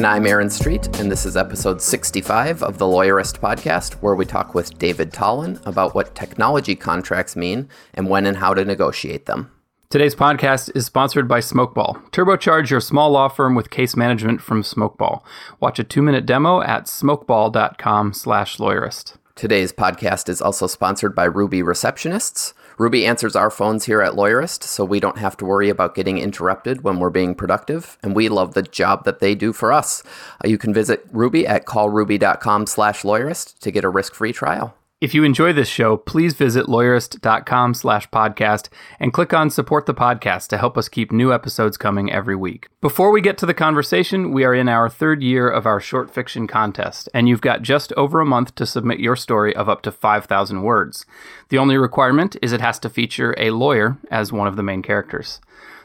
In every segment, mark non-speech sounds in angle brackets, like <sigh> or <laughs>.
And I'm Aaron Street, and this is episode 65 of the Lawyerist podcast, where we talk with David Tollen about what technology contracts mean and when and how to negotiate them. Today's podcast is sponsored by Smokeball. Turbocharge your small law firm with case management from Smokeball. Watch a two-minute demo at smokeball.com slash lawyerist. Today's podcast is also sponsored by Ruby Receptionists. Ruby answers our phones here at Lawyerist, so we don't have to worry about getting interrupted when we're being productive, and we love the job that they do for us. Uh, you can visit Ruby at callruby.com slash lawyerist to get a risk-free trial. If you enjoy this show, please visit lawyerist.com slash podcast and click on support the podcast to help us keep new episodes coming every week. Before we get to the conversation, we are in our third year of our short fiction contest, and you've got just over a month to submit your story of up to 5,000 words. The only requirement is it has to feature a lawyer as one of the main characters.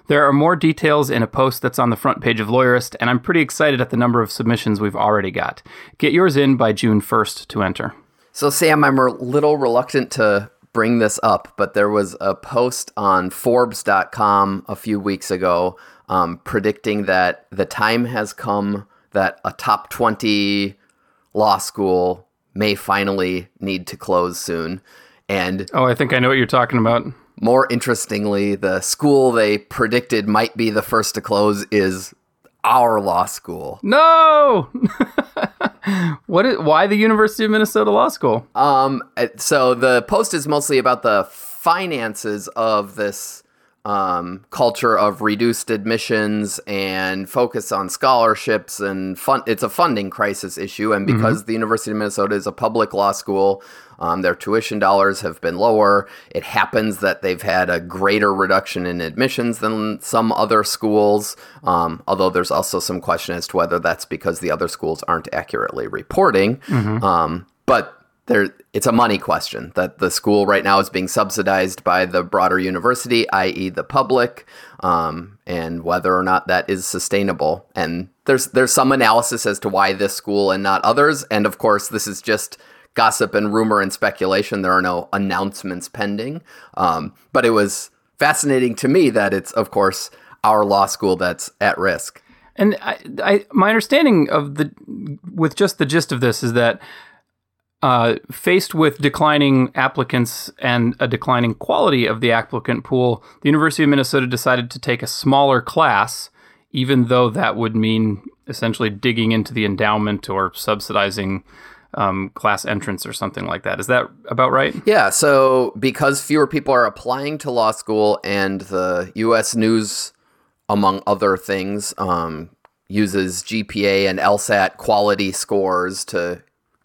There are more details in a post that's on the front page of Lawyerist, and I'm pretty excited at the number of submissions we've already got. Get yours in by June 1st to enter. So, Sam, I'm a little reluctant to bring this up, but there was a post on Forbes.com a few weeks ago um, predicting that the time has come that a top 20 law school may finally need to close soon. And oh, I think I know what you're talking about. More interestingly, the school they predicted might be the first to close is our law school. No. <laughs> what is why the University of Minnesota Law School? Um so the post is mostly about the finances of this um, culture of reduced admissions and focus on scholarships and fun. It's a funding crisis issue, and because mm-hmm. the University of Minnesota is a public law school, um, their tuition dollars have been lower. It happens that they've had a greater reduction in admissions than some other schools, um, although there's also some question as to whether that's because the other schools aren't accurately reporting. Mm-hmm. Um, but there, it's a money question that the school right now is being subsidized by the broader university, i.e., the public, um, and whether or not that is sustainable. And there's there's some analysis as to why this school and not others. And of course, this is just gossip and rumor and speculation. There are no announcements pending. Um, but it was fascinating to me that it's, of course, our law school that's at risk. And I, I, my understanding of the, with just the gist of this is that uh, faced with declining applicants and a declining quality of the applicant pool, the University of Minnesota decided to take a smaller class, even though that would mean essentially digging into the endowment or subsidizing um, class entrance or something like that. Is that about right? Yeah. So because fewer people are applying to law school, and the U.S. News, among other things, um, uses GPA and LSAT quality scores to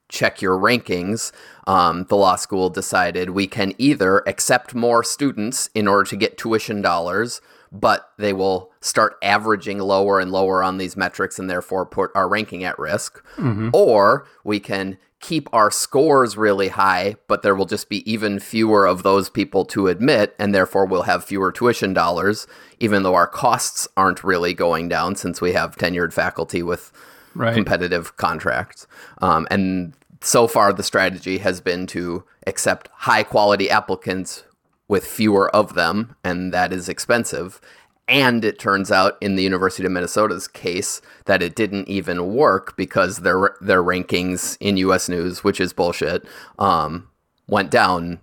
check your rankings. Um, the law school decided we can either accept more students in order to get tuition dollars but they will start averaging lower and lower on these metrics and therefore put our ranking at risk. Mm-hmm. Or we can keep our scores really high, but there will just be even fewer of those people to admit, and therefore we'll have fewer tuition dollars, even though our costs aren't really going down since we have tenured faculty with right. competitive contracts. Um, and so far, the strategy has been to accept high quality applicants with fewer of them, and that is expensive. And it turns out in the University of Minnesota's case that it didn't even work because their their rankings in U.S. News, which is bullshit, um, went down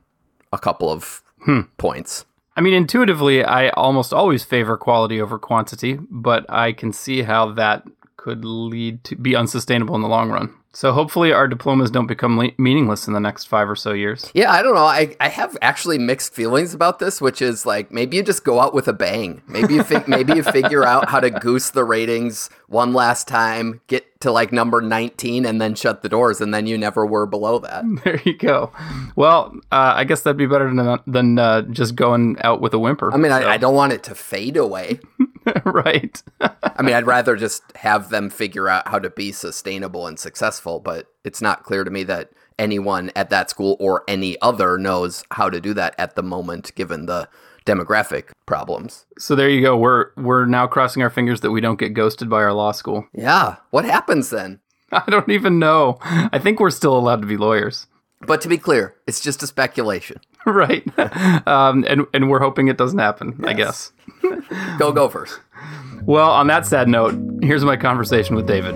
a couple of hmm. points. I mean, intuitively, I almost always favor quality over quantity, but I can see how that could lead to be unsustainable in the long run. So hopefully our diplomas don't become le- meaningless in the next five or so years. Yeah, I don't know. I, I have actually mixed feelings about this, which is like maybe you just go out with a bang. Maybe you fi- maybe you figure out how to goose the ratings one last time, get to like number 19 and then shut the doors and then you never were below that. <laughs> There you go. Well, uh, I guess that'd be better than than uh, just going out with a whimper. I mean, so. I, I don't want it to fade away. <laughs> <laughs> right. I mean, I'd rather just have them figure out how to be sustainable and successful, but it's not clear to me that anyone at that school or any other knows how to do that at the moment, given the demographic problems. So there you go. We're we're now crossing our fingers that we don't get ghosted by our law school. Yeah. What happens then? <laughs> I don't even know. I think we're still allowed to be lawyers. But to be clear, it's just a speculation. <laughs> right. um, and and we're hoping it doesn't happen, I guess. Go Gophers. Well, on that sad note, here's my conversation with David.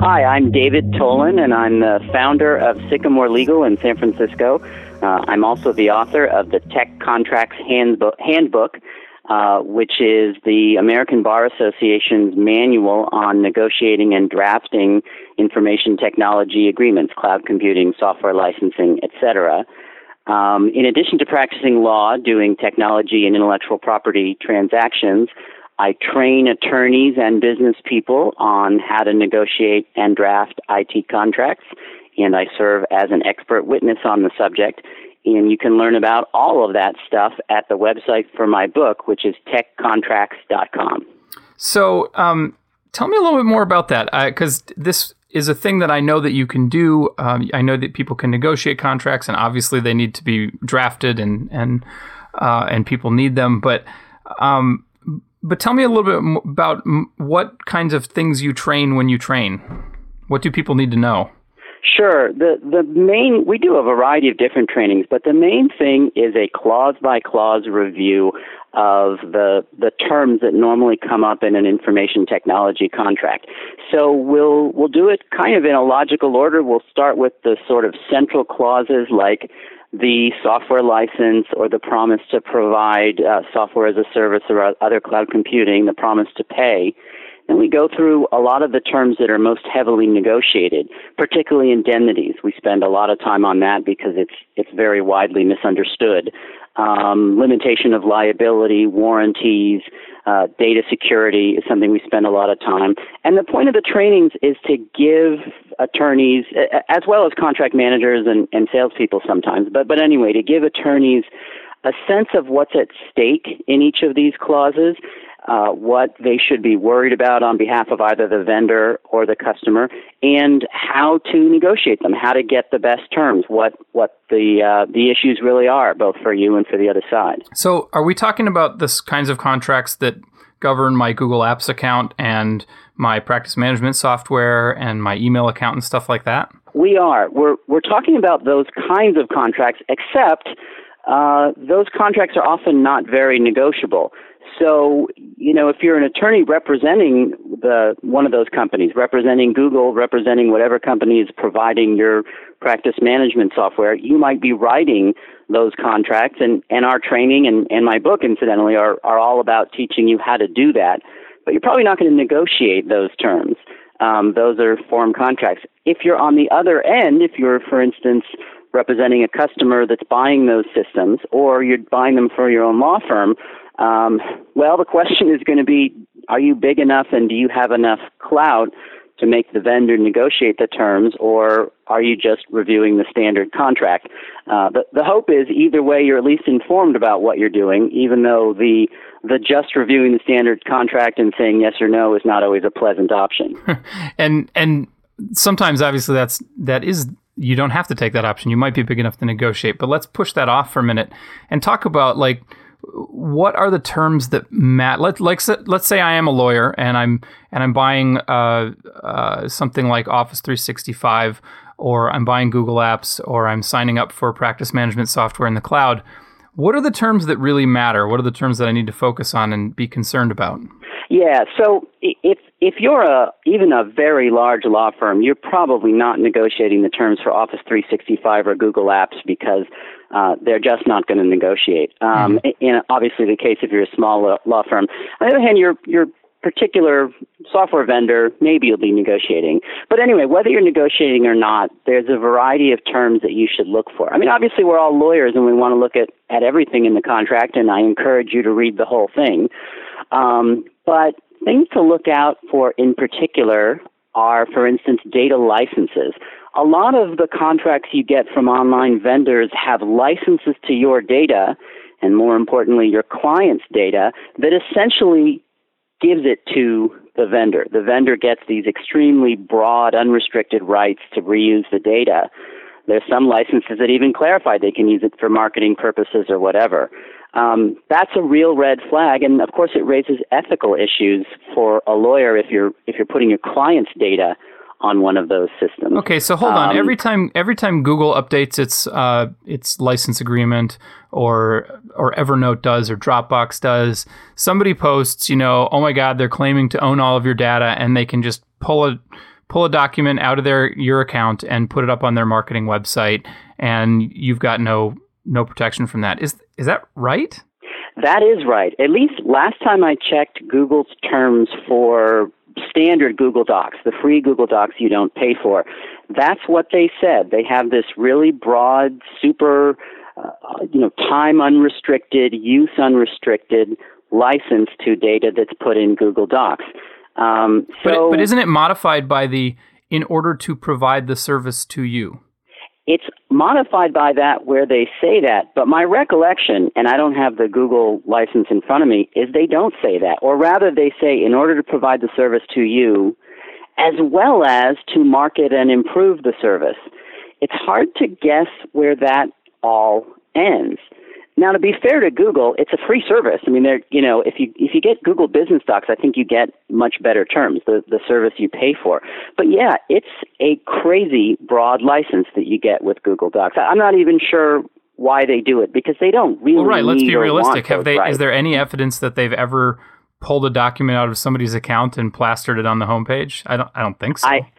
Hi, I'm David Tollen, and I'm the founder of Sycamore Legal in San Francisco. Uh, I'm also the author of the Tech Contracts Handbook, handbook uh, which is the American Bar Association's manual on negotiating and drafting information technology agreements, cloud computing, software licensing, etc. Um, in addition to practicing law, doing technology and intellectual property transactions, I train attorneys and business people on how to negotiate and draft IT contracts, and I serve as an expert witness on the subject. And you can learn about all of that stuff at the website for my book, which is techcontracts.com. So, um, tell me a little bit more about that, because this is a thing that I know that you can do. Um, I know that people can negotiate contracts, and obviously they need to be drafted, and and uh, and people need them. But um, but tell me a little bit about what kinds of things you train when you train. What do people need to know? Sure. The the main we do a variety of different trainings, but the main thing is a clause by clause review of the the terms that normally come up in an information technology contract. So we'll we'll do it kind of in a logical order. We'll start with the sort of central clauses like the software license or the promise to provide uh, software as a service or other cloud computing, the promise to pay. And we go through a lot of the terms that are most heavily negotiated, particularly indemnities. We spend a lot of time on that because it's it's very widely misunderstood. Um, limitation of liability, warranties, uh, data security is something we spend a lot of time. And the point of the trainings is to give attorneys, as well as contract managers and, and salespeople sometimes, but, but anyway, to give attorneys a sense of what's at stake in each of these clauses, uh, what they should be worried about on behalf of either the vendor or the customer, and how to negotiate them, how to get the best terms, what what the uh, the issues really are, both for you and for the other side. So, are we talking about this kinds of contracts that govern my Google Apps account and my practice management software and my email account and stuff like that? We are. We're we're talking about those kinds of contracts, except uh, those contracts are often not very negotiable. So, you know, if you're an attorney representing the one of those companies, representing Google, representing whatever company is providing your practice management software, you might be writing those contracts and, and our training and, and my book incidentally are, are all about teaching you how to do that. But you're probably not going to negotiate those terms. Um, those are form contracts. If you're on the other end, if you're, for instance, representing a customer that's buying those systems, or you're buying them for your own law firm, um, well, the question is going to be are you big enough and do you have enough clout to make the vendor negotiate the terms, or are you just reviewing the standard contract? Uh, the, the hope is either way you're at least informed about what you're doing, even though the the just reviewing the standard contract and saying yes or no is not always a pleasant option. <laughs> and and sometimes obviously that's that is you don't have to take that option. You might be big enough to negotiate, but let's push that off for a minute and talk about like what are the terms that Matt? Let like let's say I am a lawyer and I'm and I'm buying uh, uh, something like Office 365, or I'm buying Google Apps, or I'm signing up for practice management software in the cloud. What are the terms that really matter? What are the terms that I need to focus on and be concerned about? Yeah, so if if you're a even a very large law firm, you're probably not negotiating the terms for Office 365 or Google Apps because uh, they're just not going to negotiate. Um, mm-hmm. In obviously the case if you're a small law firm. On the other hand, your your particular software vendor, maybe you'll be negotiating. But anyway, whether you're negotiating or not, there's a variety of terms that you should look for. I mean, obviously we're all lawyers and we want to look at, at everything in the contract, and I encourage you to read the whole thing. Um, but things to look out for in particular are, for instance, data licenses. A lot of the contracts you get from online vendors have licenses to your data, and more importantly, your client's data, that essentially gives it to the vendor. The vendor gets these extremely broad, unrestricted rights to reuse the data. There's some licenses that even clarify they can use it for marketing purposes or whatever. Um, that's a real red flag, and of course, it raises ethical issues for a lawyer if you're if you're putting your client's data on one of those systems. Okay, so hold on. Um, every time every time Google updates its uh, its license agreement, or or Evernote does, or Dropbox does, somebody posts, you know, oh my God, they're claiming to own all of your data, and they can just pull a pull a document out of their your account and put it up on their marketing website, and you've got no no protection from that. Is is that right? That is right. At least last time I checked Google's terms for standard Google Docs, the free Google Docs you don't pay for. That's what they said. They have this really broad, super, uh, you know, time unrestricted, use unrestricted license to data that's put in Google Docs. Um, so, but, but isn't it modified by the in order to provide the service to you? It's modified by that where they say that, but my recollection, and I don't have the Google license in front of me, is they don't say that. Or rather, they say in order to provide the service to you, as well as to market and improve the service. It's hard to guess where that all ends. Now, to be fair to Google, it's a free service. I mean, they're you know, if you if you get Google Business Docs, I think you get much better terms, the the service you pay for. But yeah, it's a crazy broad license that you get with Google Docs. I'm not even sure why they do it because they don't really. Well, right. Let's be realistic. Have they? Is there any evidence that they've ever pulled a document out of somebody's account and plastered it on the homepage? I don't. I don't think so. I,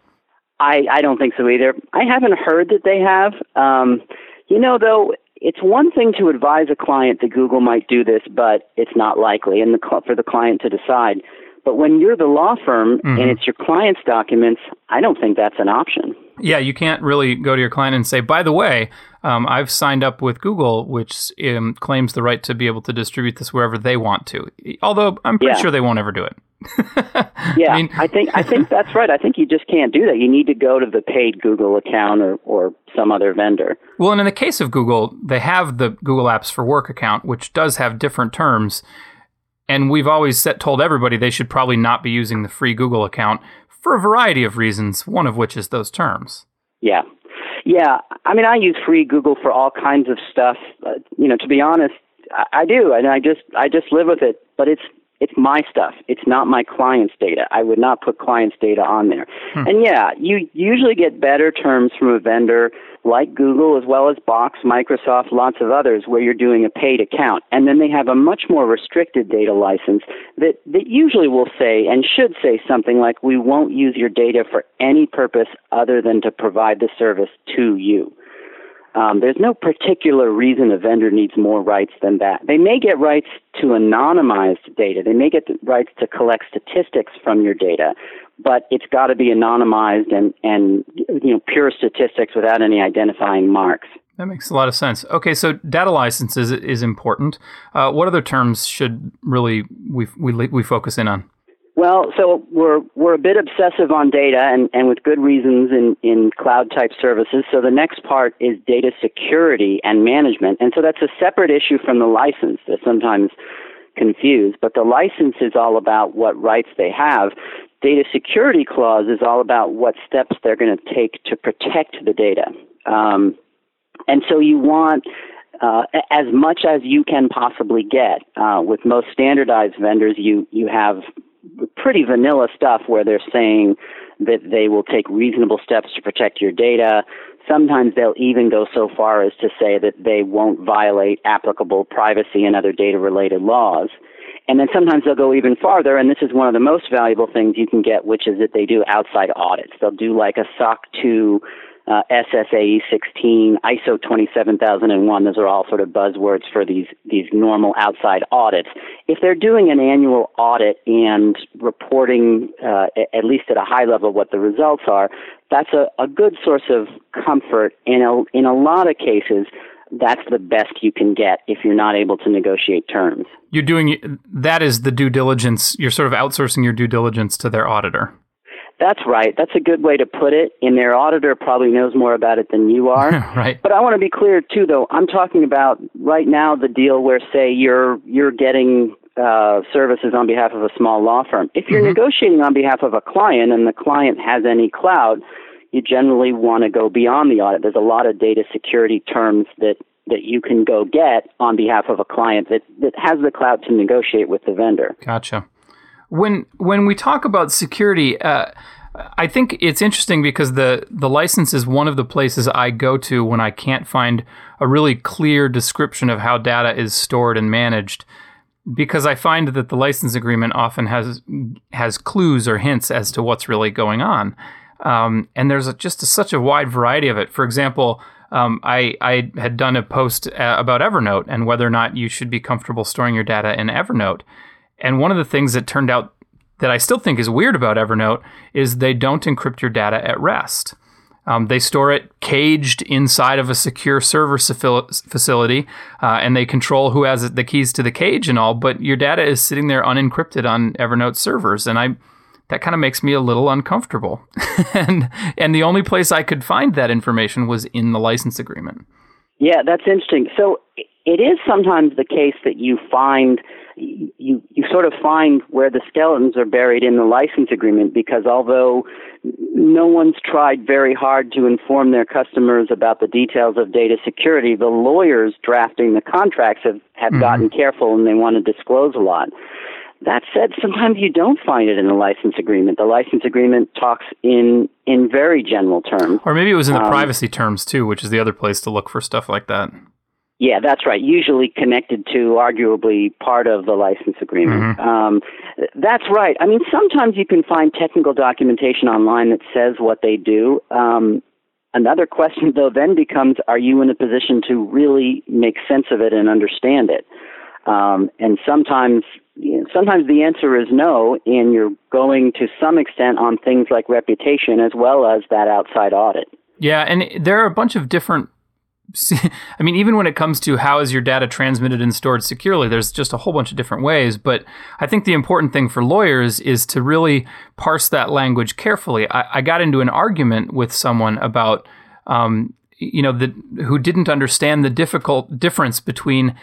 I, I don't think so either. I haven't heard that they have. Um, you know, though, it's one thing to advise a client that Google might do this, but it's not likely, and the, for the client to decide. But when you're the law firm mm-hmm. and it's your client's documents, I don't think that's an option. Yeah, you can't really go to your client and say, by the way, um, I've signed up with Google, which um, claims the right to be able to distribute this wherever they want to. Although I'm pretty yeah. sure they won't ever do it. <laughs> yeah, I, mean, I think I <laughs> think that's right. I think you just can't do that. You need to go to the paid Google account or, or some other vendor. Well, and in the case of Google, they have the Google Apps for Work account, which does have different terms. And we've always set, told everybody they should probably not be using the free Google account for a variety of reasons, one of which is those terms. Yeah. Yeah. I mean, I use free Google for all kinds of stuff. Uh, you know, to be honest, I, I do. And I just, I just live with it. But it's it's my stuff. It's not my client's data. I would not put client's data on there. Hmm. And yeah, you usually get better terms from a vendor like Google as well as Box, Microsoft, lots of others where you're doing a paid account. And then they have a much more restricted data license that, that usually will say and should say something like, we won't use your data for any purpose other than to provide the service to you. Um, there's no particular reason a vendor needs more rights than that. They may get rights to anonymized data. They may get the rights to collect statistics from your data, but it's got to be anonymized and, and you know pure statistics without any identifying marks. That makes a lot of sense. Okay, so data licenses is important. Uh, what other terms should really we, we we focus in on? Well, so we're we're a bit obsessive on data, and, and with good reasons in, in cloud type services. So the next part is data security and management, and so that's a separate issue from the license. They're sometimes confused, but the license is all about what rights they have. Data security clause is all about what steps they're going to take to protect the data. Um, and so you want uh, as much as you can possibly get. Uh, with most standardized vendors, you you have pretty vanilla stuff where they're saying that they will take reasonable steps to protect your data. Sometimes they'll even go so far as to say that they won't violate applicable privacy and other data related laws. And then sometimes they'll go even farther, and this is one of the most valuable things you can get, which is that they do outside audits. They'll do like a SOC 2 uh, SSAE 16, ISO 27001. Those are all sort of buzzwords for these these normal outside audits. If they're doing an annual audit and reporting, uh, at least at a high level, what the results are, that's a, a good source of comfort. In a, in a lot of cases, that's the best you can get if you're not able to negotiate terms. You're doing that is the due diligence. You're sort of outsourcing your due diligence to their auditor. That's right. That's a good way to put it. And their auditor probably knows more about it than you <laughs> are. right. But I want to be clear too, though. I'm talking about right now the deal where, say, you're you're getting uh, services on behalf of a small law firm. If you're mm-hmm. negotiating on behalf of a client and the client has any cloud, you generally want to go beyond the audit. There's a lot of data security terms that that you can go get on behalf of a client that, that has the cloud to negotiate with the vendor. Gotcha. When when we talk about security, uh, I think it's interesting because the the license is one of the places I go to when I can't find a really clear description of how data is stored and managed. Because I find that the license agreement often has has clues or hints as to what's really going on, um, and there's a, just a, such a wide variety of it. For example, um, I, I had done a post uh, about Evernote and whether or not you should be comfortable storing your data in Evernote. And one of the things that turned out that I still think is weird about Evernote is they don't encrypt your data at rest. Um, they store it caged inside of a secure server facility, uh, and they control who has the keys to the cage and all. But your data is sitting there unencrypted on Evernote servers, and I that kind of makes me a little uncomfortable. <laughs> and and the only place I could find that information was in the license agreement. Yeah, that's interesting. So it is sometimes the case that you find you you sort of find where the skeletons are buried in the license agreement because although no one's tried very hard to inform their customers about the details of data security, the lawyers drafting the contracts have, have mm-hmm. gotten careful and they want to disclose a lot. That said, sometimes you don't find it in the license agreement. The license agreement talks in in very general terms. Or maybe it was in the um, privacy terms too, which is the other place to look for stuff like that. Yeah, that's right. Usually connected to arguably part of the license agreement. Mm-hmm. Um, that's right. I mean, sometimes you can find technical documentation online that says what they do. Um, another question, though, then becomes: Are you in a position to really make sense of it and understand it? Um, and sometimes, you know, sometimes the answer is no, and you're going to some extent on things like reputation as well as that outside audit. Yeah, and there are a bunch of different. <laughs> I mean, even when it comes to how is your data transmitted and stored securely, there's just a whole bunch of different ways. But I think the important thing for lawyers is to really parse that language carefully. I, I got into an argument with someone about. Um, you know, the, who didn't understand the difficult difference between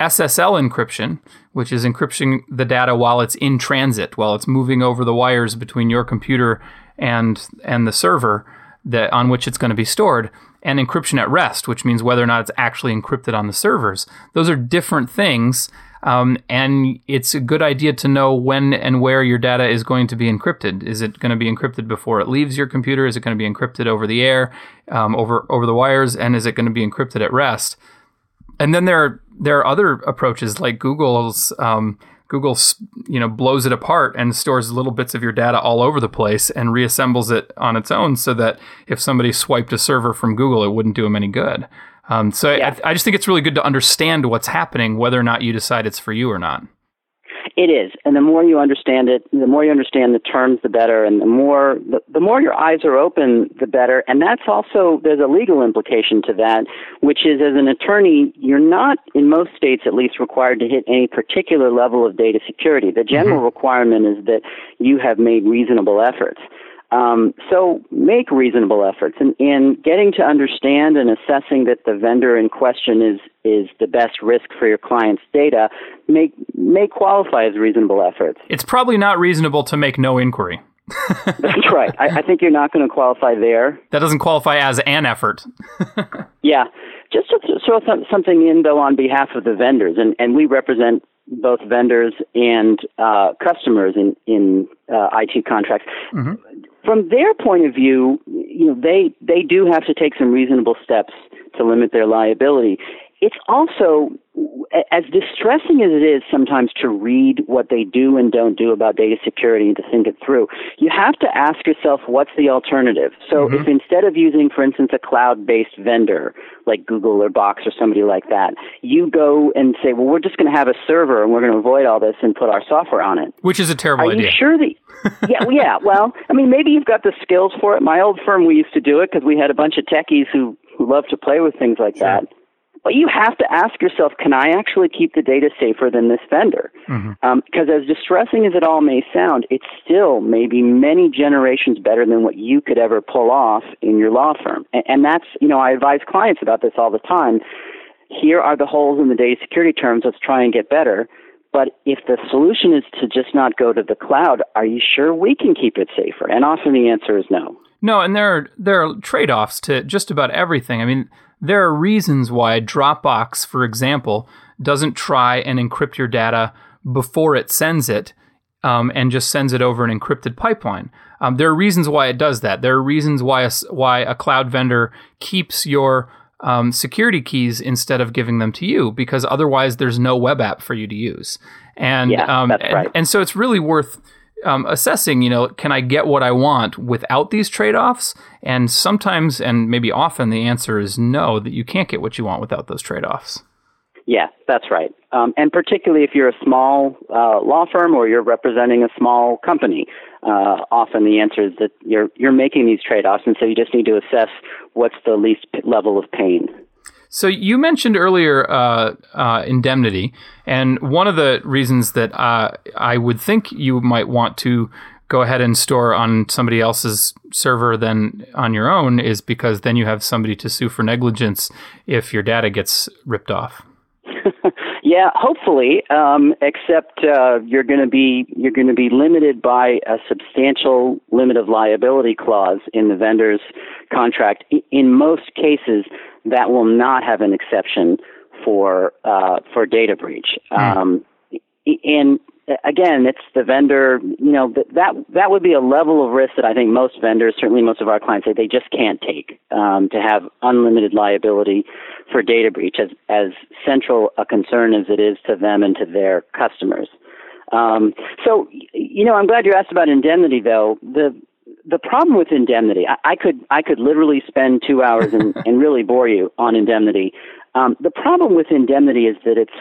SSL encryption, which is encrypting the data while it's in transit, while it's moving over the wires between your computer and and the server that on which it's going to be stored, and encryption at rest, which means whether or not it's actually encrypted on the servers. Those are different things, um, and it's a good idea to know when and where your data is going to be encrypted. Is it going to be encrypted before it leaves your computer? Is it going to be encrypted over the air, um, over over the wires, and is it going to be encrypted at rest? And then there are there are other approaches like Google's um, Google you know blows it apart and stores little bits of your data all over the place and reassembles it on its own so that if somebody swiped a server from Google, it wouldn't do them any good. Um, so yeah. I, I just think it's really good to understand what's happening, whether or not you decide it's for you or not. It is, and the more you understand it, the more you understand the terms, the better, and the more the, the more your eyes are open, the better. And that's also there's a legal implication to that, which is as an attorney, you're not in most states at least required to hit any particular level of data security. The general mm-hmm. requirement is that you have made reasonable efforts. Um, so make reasonable efforts in, in getting to understand and assessing that the vendor in question is is the best risk for your client's data may may qualify as reasonable efforts. It's probably not reasonable to make no inquiry. <laughs> That's right. I, I think you're not going to qualify there. That doesn't qualify as an effort. <laughs> yeah. Just to throw something in, though, on behalf of the vendors, and, and we represent both vendors and uh, customers in, in uh, IT contracts. Mm-hmm from their point of view, you know, they they do have to take some reasonable steps to limit their liability. It's also as distressing as it is sometimes to read what they do and don't do about data security and to think it through, you have to ask yourself what's the alternative. So mm-hmm. if instead of using, for instance, a cloud-based vendor like Google or Box or somebody like that, you go and say, well, we're just going to have a server and we're going to avoid all this and put our software on it. Which is a terrible Are idea. Are you sure that? <laughs> yeah, yeah. Well, I mean, maybe you've got the skills for it. My old firm, we used to do it because we had a bunch of techies who who love to play with things like sure. that. But you have to ask yourself, can I actually keep the data safer than this vendor? Mm-hmm. Um, because as distressing as it all may sound, it's still maybe many generations better than what you could ever pull off in your law firm. And, and that's, you know, I advise clients about this all the time. Here are the holes in the data security terms. Let's try and get better. But if the solution is to just not go to the cloud, are you sure we can keep it safer? And often the answer is no. No, and there are there are trade-offs to just about everything. I mean, there are reasons why Dropbox, for example, doesn't try and encrypt your data before it sends it um, and just sends it over an encrypted pipeline. Um, there are reasons why it does that. There are reasons why a, why a cloud vendor keeps your um, security keys instead of giving them to you because otherwise there's no web app for you to use. And yeah, um, that's right. and, and so it's really worth um, assessing, you know, can I get what I want without these trade offs? And sometimes, and maybe often, the answer is no, that you can't get what you want without those trade offs. Yeah, that's right. Um, and particularly if you're a small uh, law firm or you're representing a small company, uh, often the answer is that you're you're making these trade-offs, and so you just need to assess what's the least level of pain. So you mentioned earlier uh, uh, indemnity, and one of the reasons that uh, I would think you might want to go ahead and store on somebody else's server than on your own is because then you have somebody to sue for negligence if your data gets ripped off. <laughs> yeah, hopefully. Um, except uh, you're going to be you're going to be limited by a substantial limit of liability clause in the vendor's contract. In most cases, that will not have an exception for uh, for data breach. Mm. Um, and again, it's the vendor. You know that that would be a level of risk that I think most vendors, certainly most of our clients, say they just can't take um, to have unlimited liability for data breach, as as central a concern as it is to them and to their customers. Um, so, you know, I'm glad you asked about indemnity, though. The the problem with indemnity, I, I could I could literally spend two hours and, <laughs> and really bore you on indemnity. Um, the problem with indemnity is that it's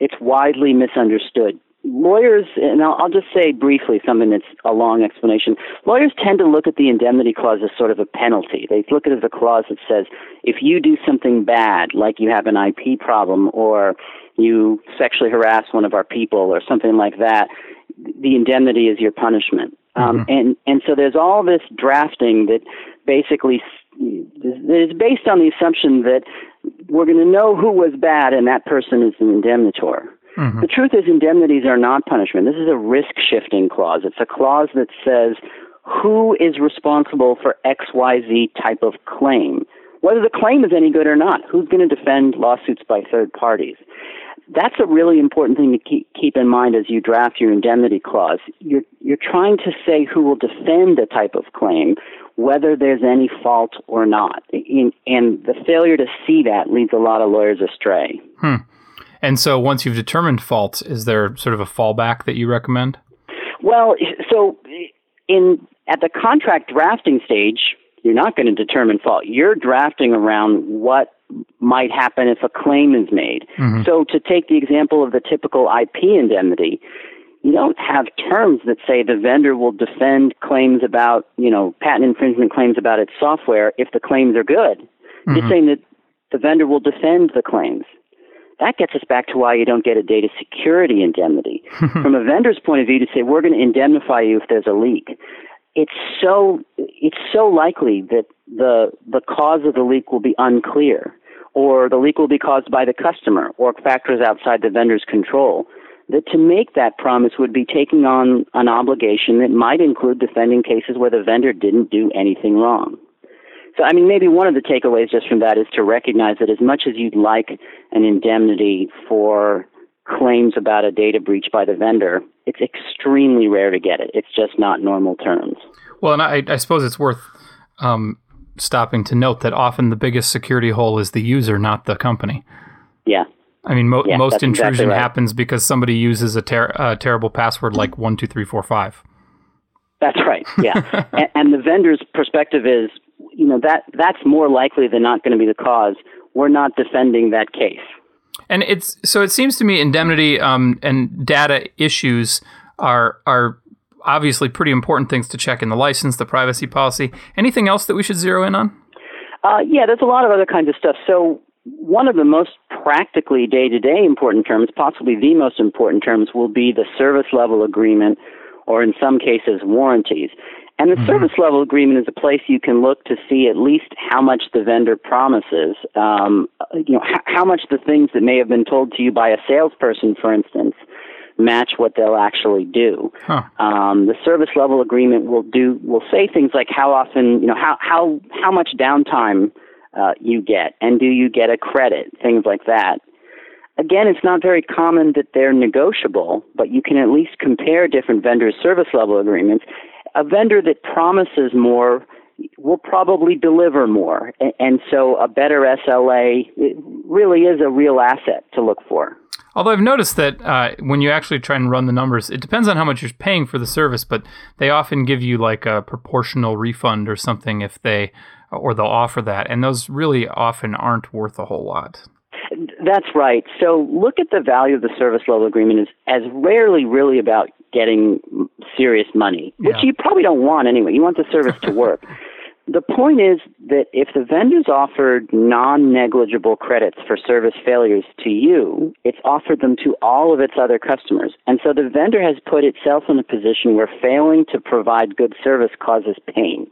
it's widely misunderstood lawyers, and I'll, I'll, just say briefly something that's a long explanation. Lawyers tend to look at the indemnity clause as sort of a penalty. They look at it as a clause that says if you do something bad, like you have an IP problem or you sexually harass one of our people or something like that, the indemnity is your punishment. Um, mm-hmm. and and so there's all this drafting that basically is based on the assumption that we're going to know who was bad and that person is an indemnitor. Mm-hmm. The truth is, indemnities are not punishment. This is a risk shifting clause. It's a clause that says who is responsible for XYZ type of claim, whether the claim is any good or not. Who's going to defend lawsuits by third parties? That's a really important thing to keep, keep in mind as you draft your indemnity clause. You're, you're trying to say who will defend a type of claim, whether there's any fault or not. In, and the failure to see that leads a lot of lawyers astray. Hmm. And so once you've determined faults, is there sort of a fallback that you recommend? Well, so in at the contract drafting stage, you're not going to determine fault. You're drafting around what might happen if a claim is made. Mm-hmm. So to take the example of the typical IP indemnity, you don't have terms that say the vendor will defend claims about, you know, patent infringement claims about its software if the claims are good. Mm-hmm. You're saying that the vendor will defend the claims. That gets us back to why you don't get a data security indemnity. <laughs> From a vendor's point of view, to say we're going to indemnify you if there's a leak, it's so it's so likely that the the cause of the leak will be unclear, or the leak will be caused by the customer or factors outside the vendor's control. That to make that promise would be taking on an obligation that might include defending cases where the vendor didn't do anything wrong. So, I mean, maybe one of the takeaways just from that is to recognize that as much as you'd like an indemnity for claims about a data breach by the vendor, it's extremely rare to get it. It's just not normal terms. Well, and I, I suppose it's worth um, stopping to note that often the biggest security hole is the user, not the company. Yeah. I mean, mo- yeah, most intrusion exactly right. happens because somebody uses a, ter- a terrible password like one two three four five. That's right. Yeah, <laughs> and, and the vendor's perspective is you know that that's more likely than not going to be the cause. We're not defending that case. And it's so it seems to me indemnity um, and data issues are are obviously pretty important things to check in the license, the privacy policy. Anything else that we should zero in on? Uh, yeah, there's a lot of other kinds of stuff. So one of the most practically day-to-day important terms, possibly the most important terms, will be the service level agreement, or in some cases warranties. And the mm-hmm. service level agreement is a place you can look to see at least how much the vendor promises. Um, you know, h- how much the things that may have been told to you by a salesperson, for instance, match what they'll actually do. Huh. Um, the service level agreement will do will say things like how often, you know, how how how much downtime uh, you get, and do you get a credit, things like that. Again, it's not very common that they're negotiable, but you can at least compare different vendors' service level agreements. A vendor that promises more will probably deliver more, and so a better SLA really is a real asset to look for. Although I've noticed that uh, when you actually try and run the numbers, it depends on how much you're paying for the service, but they often give you like a proportional refund or something if they, or they'll offer that, and those really often aren't worth a whole lot. That's right. So look at the value of the service level agreement as, as rarely really about getting serious money, which Yeah. you probably don't want anyway. You want the service to work. <laughs> the point is that if the vendor's offered non negligible credits for service failures to you, it's offered them to all of its other customers. And so the vendor has put itself in a position where failing to provide good service causes pain.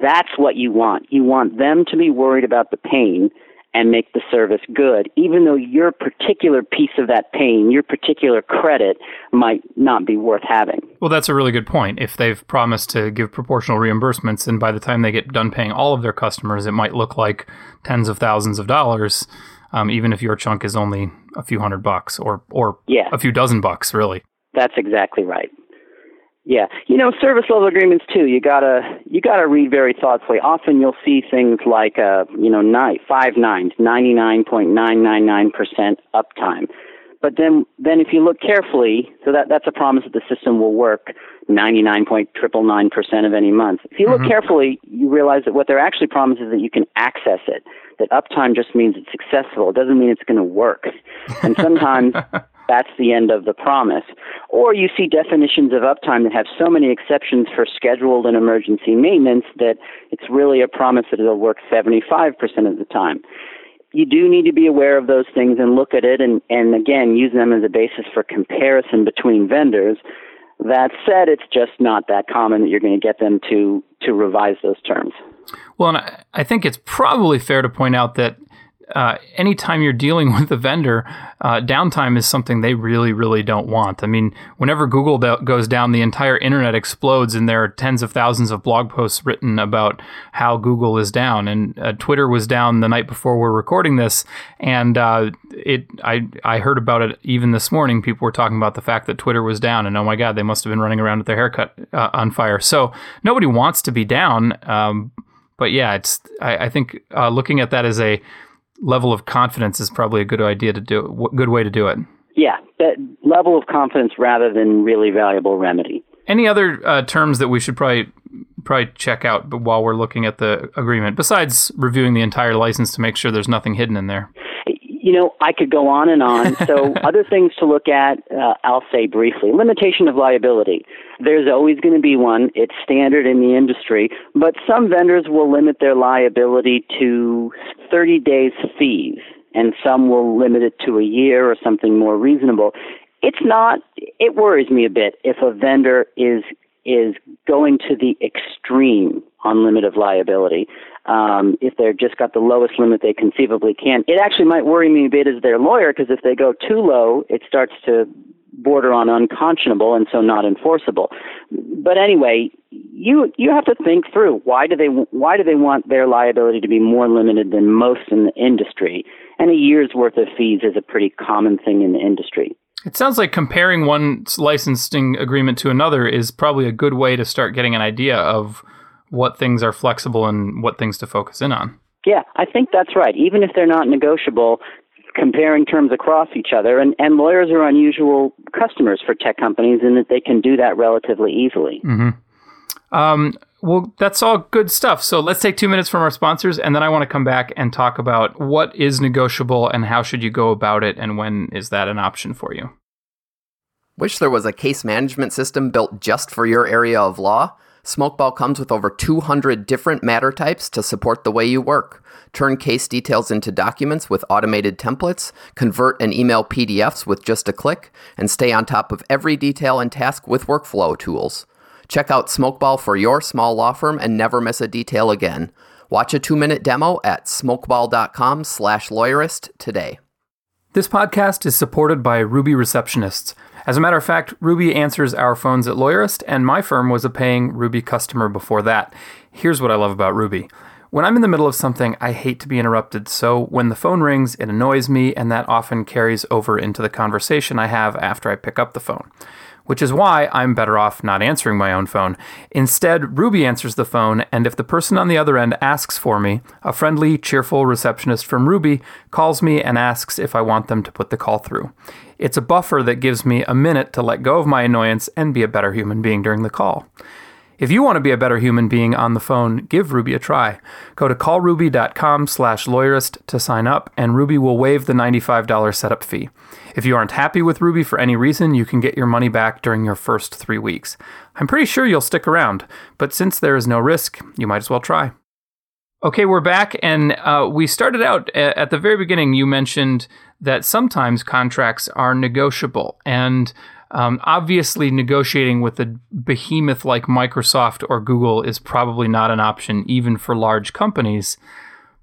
That's what you want. You want them to be worried about the pain and make the service good, even though your particular piece of that pain, your particular credit, might not be worth having. Well, that's a really good point. If they've promised to give proportional reimbursements, and by the time they get done paying all of their customers, it might look like tens of thousands of dollars, um, even if your chunk is only a few hundred bucks or or Yeah. a few dozen bucks, really. That's exactly right. Yeah, you know, service level agreements too. You gotta you gotta read very thoughtfully. Often you'll see things like uh, you know, nine, five nines, ninety nine point nine nine nine percent uptime. But then then if you look carefully, so that that's a promise that the system will work ninety nine point triple nine percent of any month. If you look mm-hmm. carefully, you realize that what they're actually promising is that you can access it. That uptime just means it's successful. It doesn't mean it's going to work. And sometimes <laughs> that's the end of the promise. Or you see definitions of uptime that have so many exceptions for scheduled and emergency maintenance that it's really a promise that it'll work 75% of the time. You do need to be aware of those things and look at it and, and again use them as a basis for comparison between vendors. That said, it's just not that common that you're going to get them to, to revise those terms. Well, and I, I think it's probably fair to point out that uh, anytime you're dealing <laughs> with a vendor, uh, downtime is something they really, really don't want. I mean, whenever Google do- goes down, the entire internet explodes, and there are tens of thousands of blog posts written about how Google is down. And uh, Twitter was down the night before we're recording this, and uh, it I I heard about it even this morning. People were talking about the fact that Twitter was down, and oh my God, they must have been running around with their haircut uh, on fire. So nobody wants to be down. Um, but yeah, it's I, I think uh, looking at that as a level of confidence is probably a good idea to do w- good way to do it. Yeah, that level of confidence rather than really valuable remedy. Any other uh, terms that we should probably probably check out while we're looking at the agreement besides reviewing the entire license to make sure there's nothing hidden in there? You know, I could go on and on. So, <laughs> other things to look at, uh, I'll say briefly. Limitation of liability. There's always going to be one. It's standard in the industry, but some vendors will limit their liability to 30 days fees, and some will limit it to a year or something more reasonable. It's not, it worries me a bit if a vendor is is going to the extreme on limit of liability. Um, if they're just got the lowest limit they conceivably can, it actually might worry me a bit as their lawyer because if they go too low, it starts to border on unconscionable and so not enforceable. But anyway, you you have to think through why do they why do they want their liability to be more limited than most in the industry? And a year's worth of fees is a pretty common thing in the industry. It sounds like comparing one licensing agreement to another is probably a good way to start getting an idea of what things are flexible and what things to focus in on. Yeah, I think that's right. Even if they're not negotiable, comparing terms across each other, and, and lawyers are unusual customers for tech companies in that they can do that relatively easily. Mm-hmm. Um, well, that's all good stuff. So let's take two minutes from our sponsors, and then I want to come back and talk about what is negotiable and how should you go about it, and when is that an option for you. Wish there was a case management system built just for your area of law? Smokeball comes with over 200 different matter types to support the way you work. Turn case details into documents with automated templates, convert and email PDFs with just a click, and stay on top of every detail and task with workflow tools. Check out Smokeball for your small law firm and never miss a detail again. Watch a two-minute demo at smokeball.com slash lawyerist today. This podcast is supported by Ruby receptionists. As a matter of fact, Ruby answers our phones at Lawyerist, and my firm was a paying Ruby customer before that. Here's what I love about Ruby. When I'm in the middle of something, I hate to be interrupted, so when the phone rings, it annoys me, and that often carries over into the conversation I have after I pick up the phone which is why I'm better off not answering my own phone. Instead, Ruby answers the phone, and if the person on the other end asks for me, a friendly, cheerful receptionist from Ruby calls me and asks if I want them to put the call through. It's a buffer that gives me a minute to let go of my annoyance and be a better human being during the call. If you want to be a better human being on the phone, give Ruby a try. Go to callruby.com slash lawyerist to sign up, and Ruby will waive the $95 setup fee. If you aren't happy with Ruby for any reason, you can get your money back during your first three weeks. I'm pretty sure you'll stick around, but since there is no risk, you might as well try. Okay, we're back, and uh, we started out at the very beginning. You mentioned that sometimes contracts are negotiable, and um, obviously, negotiating with a behemoth like Microsoft or Google is probably not an option, even for large companies.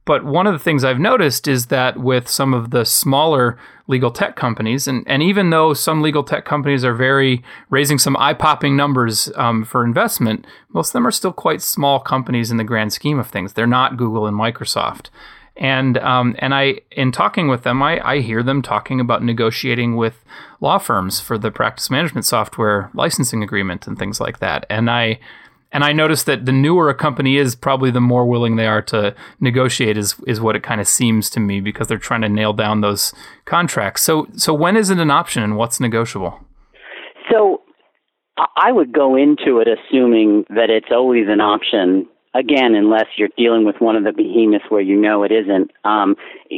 But one of the things I've noticed is that with some of the smaller legal tech companies, and, and even though some legal tech companies are very raising some eye popping numbers um, for investment, most of them are still quite small companies in the grand scheme of things. They're not Google and Microsoft. And um, and I in talking with them, I, I hear them talking about negotiating with law firms for the practice management software licensing agreement and things like that. And I and I noticed that the newer a company is, probably the more willing they are to negotiate. Is is what it kind of seems to me because they're trying to nail down those contracts. So so when is it an option and what's negotiable? So I would go into it assuming that it's always an option again, unless you're dealing with one of the behemoths where you know it isn't. Um,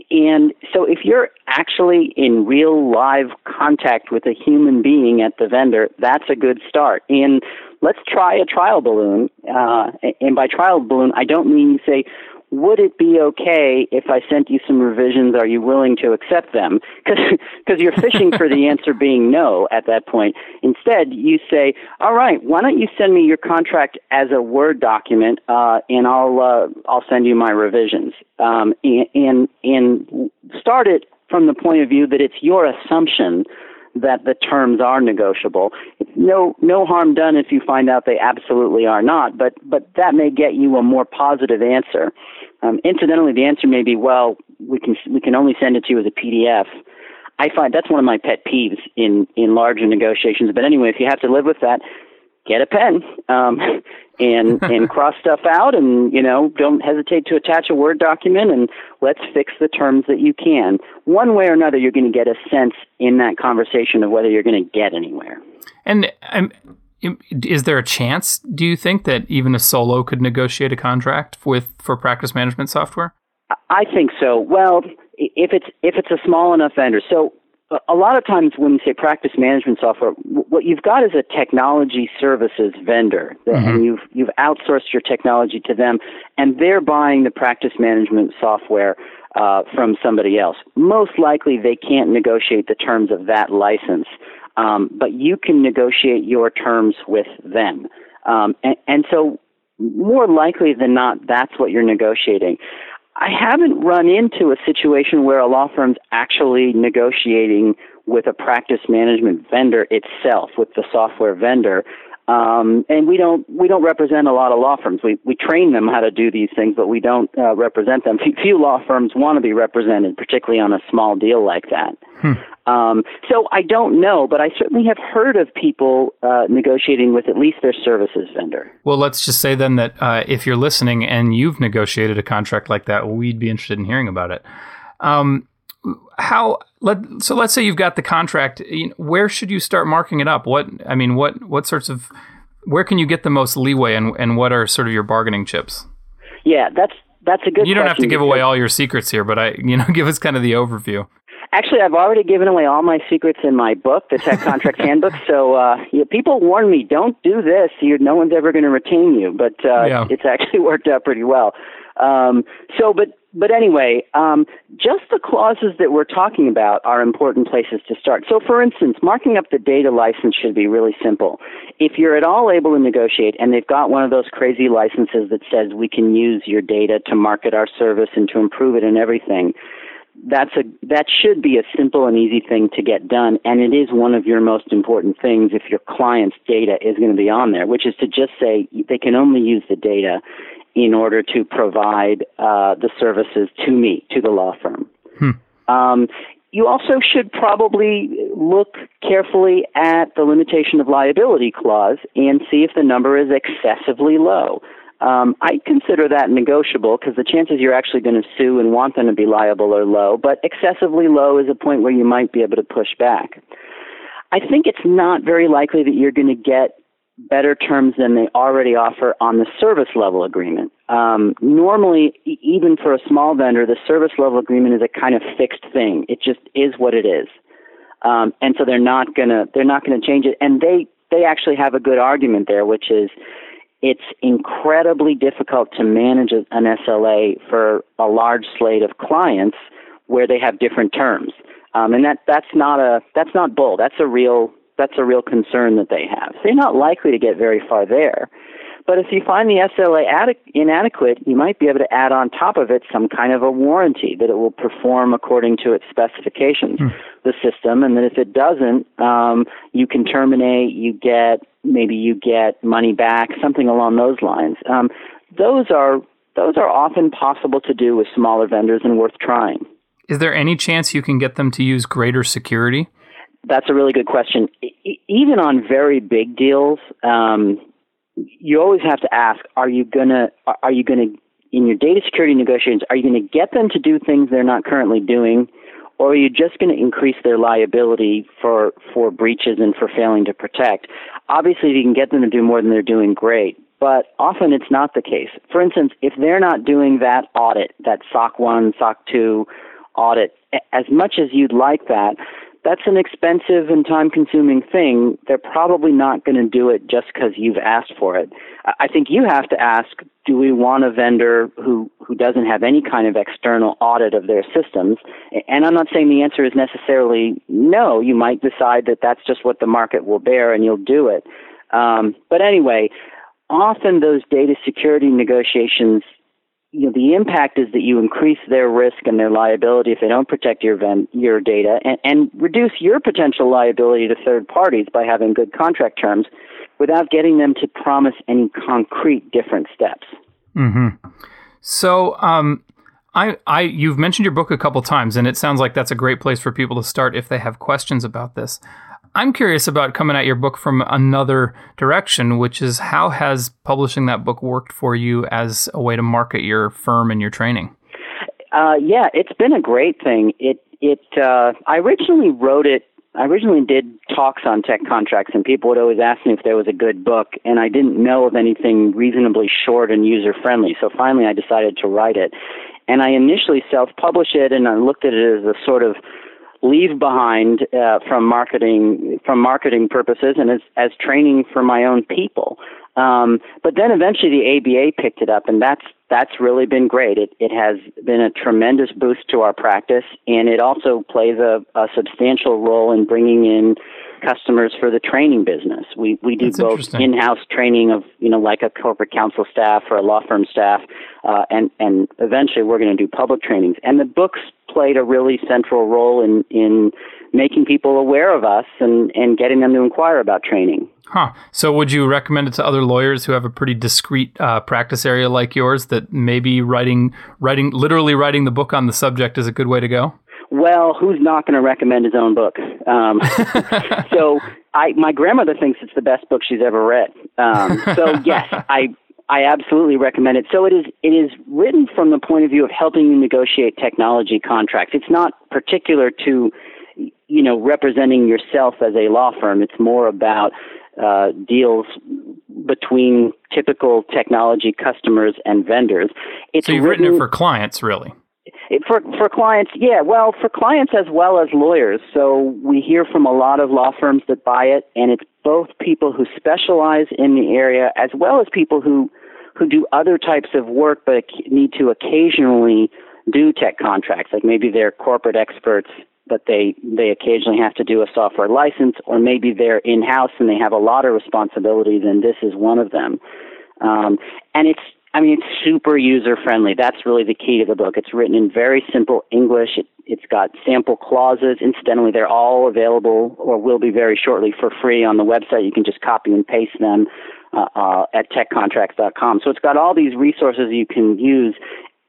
and so if you're actually in real live contact with a human being at the vendor, that's a good start. And let's try a trial balloon. Uh, and by trial balloon, I don't mean you say, would it be okay if I sent you some revisions? Are you willing to accept them? <laughs> Because you're fishing for the answer being no at that point. Instead, you say, all right, why don't you send me your contract as a Word document, uh, and I'll uh, I'll send you my revisions. Um, and, and and start it from the point of view that it's your assumption that the terms are negotiable. No, no harm done if you find out they absolutely are not, but but that may get you a more positive answer. Um, incidentally, the answer may be, well, we can we can only send it to you as a PDF. I find that's one of my pet peeves in in larger negotiations. But anyway, if you have to live with that, get a pen um, <laughs> and and <laughs> cross stuff out, and you know don't hesitate to attach a word document, and let's fix the terms that you can. One way or another, you're going to get a sense in that conversation of whether you're going to get anywhere. And um, is there a chance? Do you think that even a solo could negotiate a contract with for practice management software? I think so. Well, if it's if it's a small enough vendor, so a lot of times when you say practice management software, what you've got is a technology services vendor, mm-hmm. and you've you've outsourced your technology to them, and they're buying the practice management software uh, from somebody else. Most likely, they can't negotiate the terms of that license, um, but you can negotiate your terms with them, um, and, and so more likely than not, that's what you're negotiating. I haven't run into a situation where a law firm's actually negotiating with a practice management vendor itself, with the software vendor. Um, and we don't we don't represent a lot of law firms. We we train them how to do these things, but we don't uh, represent them. Few law firms want to be represented, particularly on a small deal like that. Hmm. Um, so I don't know, but I certainly have heard of people uh, negotiating with at least their services vendor. Well, let's just say then that uh, if you're listening and you've negotiated a contract like that, we'd be interested in hearing about it. Um, how let so let's say you've got the contract you know, where should you start marking it up what i mean what what sorts of where can you get the most leeway and and what are sort of your bargaining chips yeah that's that's a good you don't have to give away all your secrets here but i you know <laughs> give us kind of the overview Actually, I've already given away all my secrets in my book, the Tech Contract <laughs> Handbook. So uh, yeah, people warn me, don't do this. You're, no one's ever going to retain you. But uh, yeah. it's actually <laughs> worked out pretty well. Um, so, but but anyway, um, just the clauses that we're talking about are important places to start. So, for instance, marking up the data license should be really simple. If you're at all able to negotiate and they've got one of those crazy licenses that says we can use your data to market our service and to improve it and everything, that's a that should be a simple and easy thing to get done, and it is one of your most important things if your client's data is going to be on there, which is to just say they can only use the data in order to provide uh, the services to me to the law firm. Hmm. Um, you also should probably look carefully at the limitation of liability clause and see if the number is excessively low. Um, I consider that negotiable because the chances you're actually going to sue and want them to be liable are low, but excessively low is a point where you might be able to push back. I think it's not very likely that you're going to get better terms than they already offer on the service level agreement. Um, normally, even for a small vendor, the service level agreement is a kind of fixed thing. It just is what it is, um, and so they're not gonna they're not gonna change it. And they they actually have a good argument there, which is it's incredibly difficult to manage an SLA for a large slate of clients where they have different terms. Um, and that that's not a that's not bull. That's a real that's a real concern that they have. So you're not likely to get very far there. But if you find the SLA inadequate, you might be able to add on top of it some kind of a warranty that it will perform according to its specifications, hmm. the system, and that if it doesn't, um, you can terminate, you get maybe you get money back, something along those lines. Um, those are those are often possible to do with smaller vendors and worth trying. Is there any chance you can get them to use greater security? That's a really good question. even on very big deals, um, you always have to ask: Are you gonna? Are you gonna in your data security negotiations? Are you going to get them to do things they're not currently doing? or are you just going to increase their liability for for breaches and for failing to protect? Obviously, if you can get them to do more than they're doing, great. But often it's not the case. For instance, if they're not doing that audit, that SOC 1, SOC 2 audit, as much as you'd like that, that's an expensive and time consuming thing. They're probably not going to do it just because you've asked for it. I think you have to ask do we want a vendor who, who doesn't have any kind of external audit of their systems? And I'm not saying the answer is necessarily no. You might decide that that's just what the market will bear and you'll do it. Um, but anyway, often those data security negotiations you know, the impact is that you increase their risk and their liability if they don't protect your your data, and, and reduce your potential liability to third parties by having good contract terms, without getting them to promise any concrete different steps. Mm-hmm. So, um, I, I, you've mentioned your book a couple times, and it sounds like that's a great place for people to start if they have questions about this. I'm curious about coming at your book from another direction, which is how has publishing that book worked for you as a way to market your firm and your training? Uh, yeah, it's been a great thing. It it uh, I originally wrote it. I originally did talks on tech contracts, and people would always ask me if there was a good book, and I didn't know of anything reasonably short and user friendly. So finally, I decided to write it, and I initially self published it, and I looked at it as a sort of leave behind uh, from marketing from marketing purposes and as as training for my own people. Um, but then eventually the ABA picked it up, and that's that's really been great. It it has been a tremendous boost to our practice, and it also plays a, a substantial role in bringing in customers for the training business. We we do That's both in-house training of you know like a corporate counsel staff or a law firm staff, uh, and and eventually we're going to do public trainings. And the books played a really central role in in making people aware of us and and getting them to inquire about training. Huh. So would you recommend it to other lawyers who have a pretty discreet uh, practice area like yours that maybe writing writing literally writing the book on the subject is a good way to go? Well, who's not going to recommend his own book? Um, <laughs> so, I my grandmother thinks it's the best book she's ever read. Um, so, <laughs> yes, I I absolutely recommend it. So it is it is written from the point of view of helping you negotiate technology contracts. It's not particular to you know representing yourself as a law firm. It's more about uh, deals between typical technology customers and vendors. It's so you've written, written it for clients, really for for clients, yeah. Well, for clients as well as lawyers. So we hear from a lot of law firms that buy it, and it's both people who specialize in the area as well as people who who do other types of work but need to occasionally do tech contracts. Like maybe they're corporate experts, but they they occasionally have to do a software license, or maybe they're in house and they have a lot of responsibilities, and this is one of them. Um, and it's I mean, it's super user friendly. That's really the key to the book. It's written in very simple English. It, it's got sample clauses. Incidentally, they're all available or will be very shortly for free on the website. You can just copy and paste them uh, uh, at techcontracts.com. So it's got all these resources you can use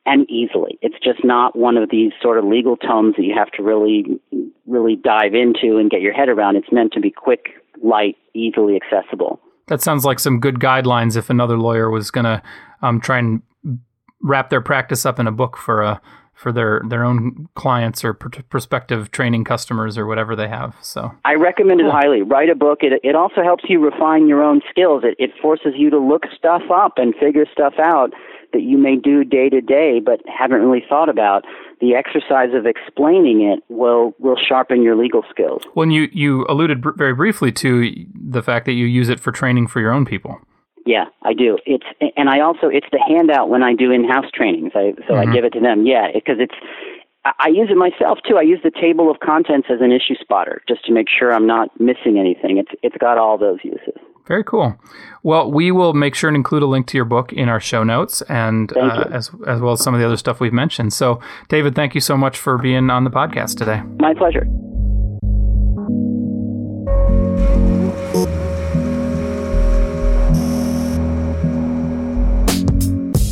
and easily. It's just not one of these sort of legal tomes that you have to really, really dive into and get your head around. It's meant to be quick, light, easily accessible. That sounds like some good guidelines if another lawyer was going to um, try and wrap their practice up in a book for a for their their own clients or pr- prospective training customers or whatever they have. So I recommend it highly. Write a book. It it also helps you refine your own skills. It it forces you to look stuff up and figure stuff out that you may do day to day but haven't really thought about. The exercise of explaining it will will sharpen your legal skills. When you you alluded br- very briefly to the fact that you use it for training for your own people. Yeah, I do. It's and I also it's the handout when I do in-house trainings. I so mm-hmm. I give it to them. Yeah, because it's I use it myself too. I use the table of contents as an issue spotter just to make sure I'm not missing anything. It's it's got all those uses. Very cool. Well, we will make sure and include a link to your book in our show notes, and uh, as as well as some of the other stuff we've mentioned. So, David, thank you so much for being on the podcast today. My pleasure.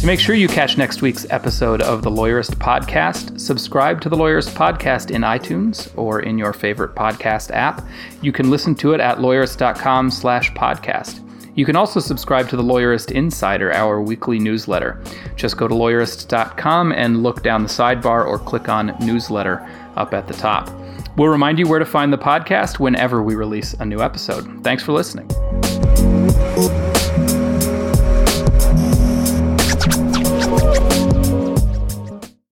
Make sure you catch next week's episode of the Lawyerist Podcast, subscribe to the Lawyerist Podcast in iTunes or in your favorite podcast app. You can listen to it at lawyerist.com slash podcast. You can also subscribe to the Lawyerist Insider, our weekly newsletter. Just go to lawyerist.com and look down the sidebar or click on newsletter up at the top. We'll remind you where to find the podcast whenever we release a new episode. Thanks for listening.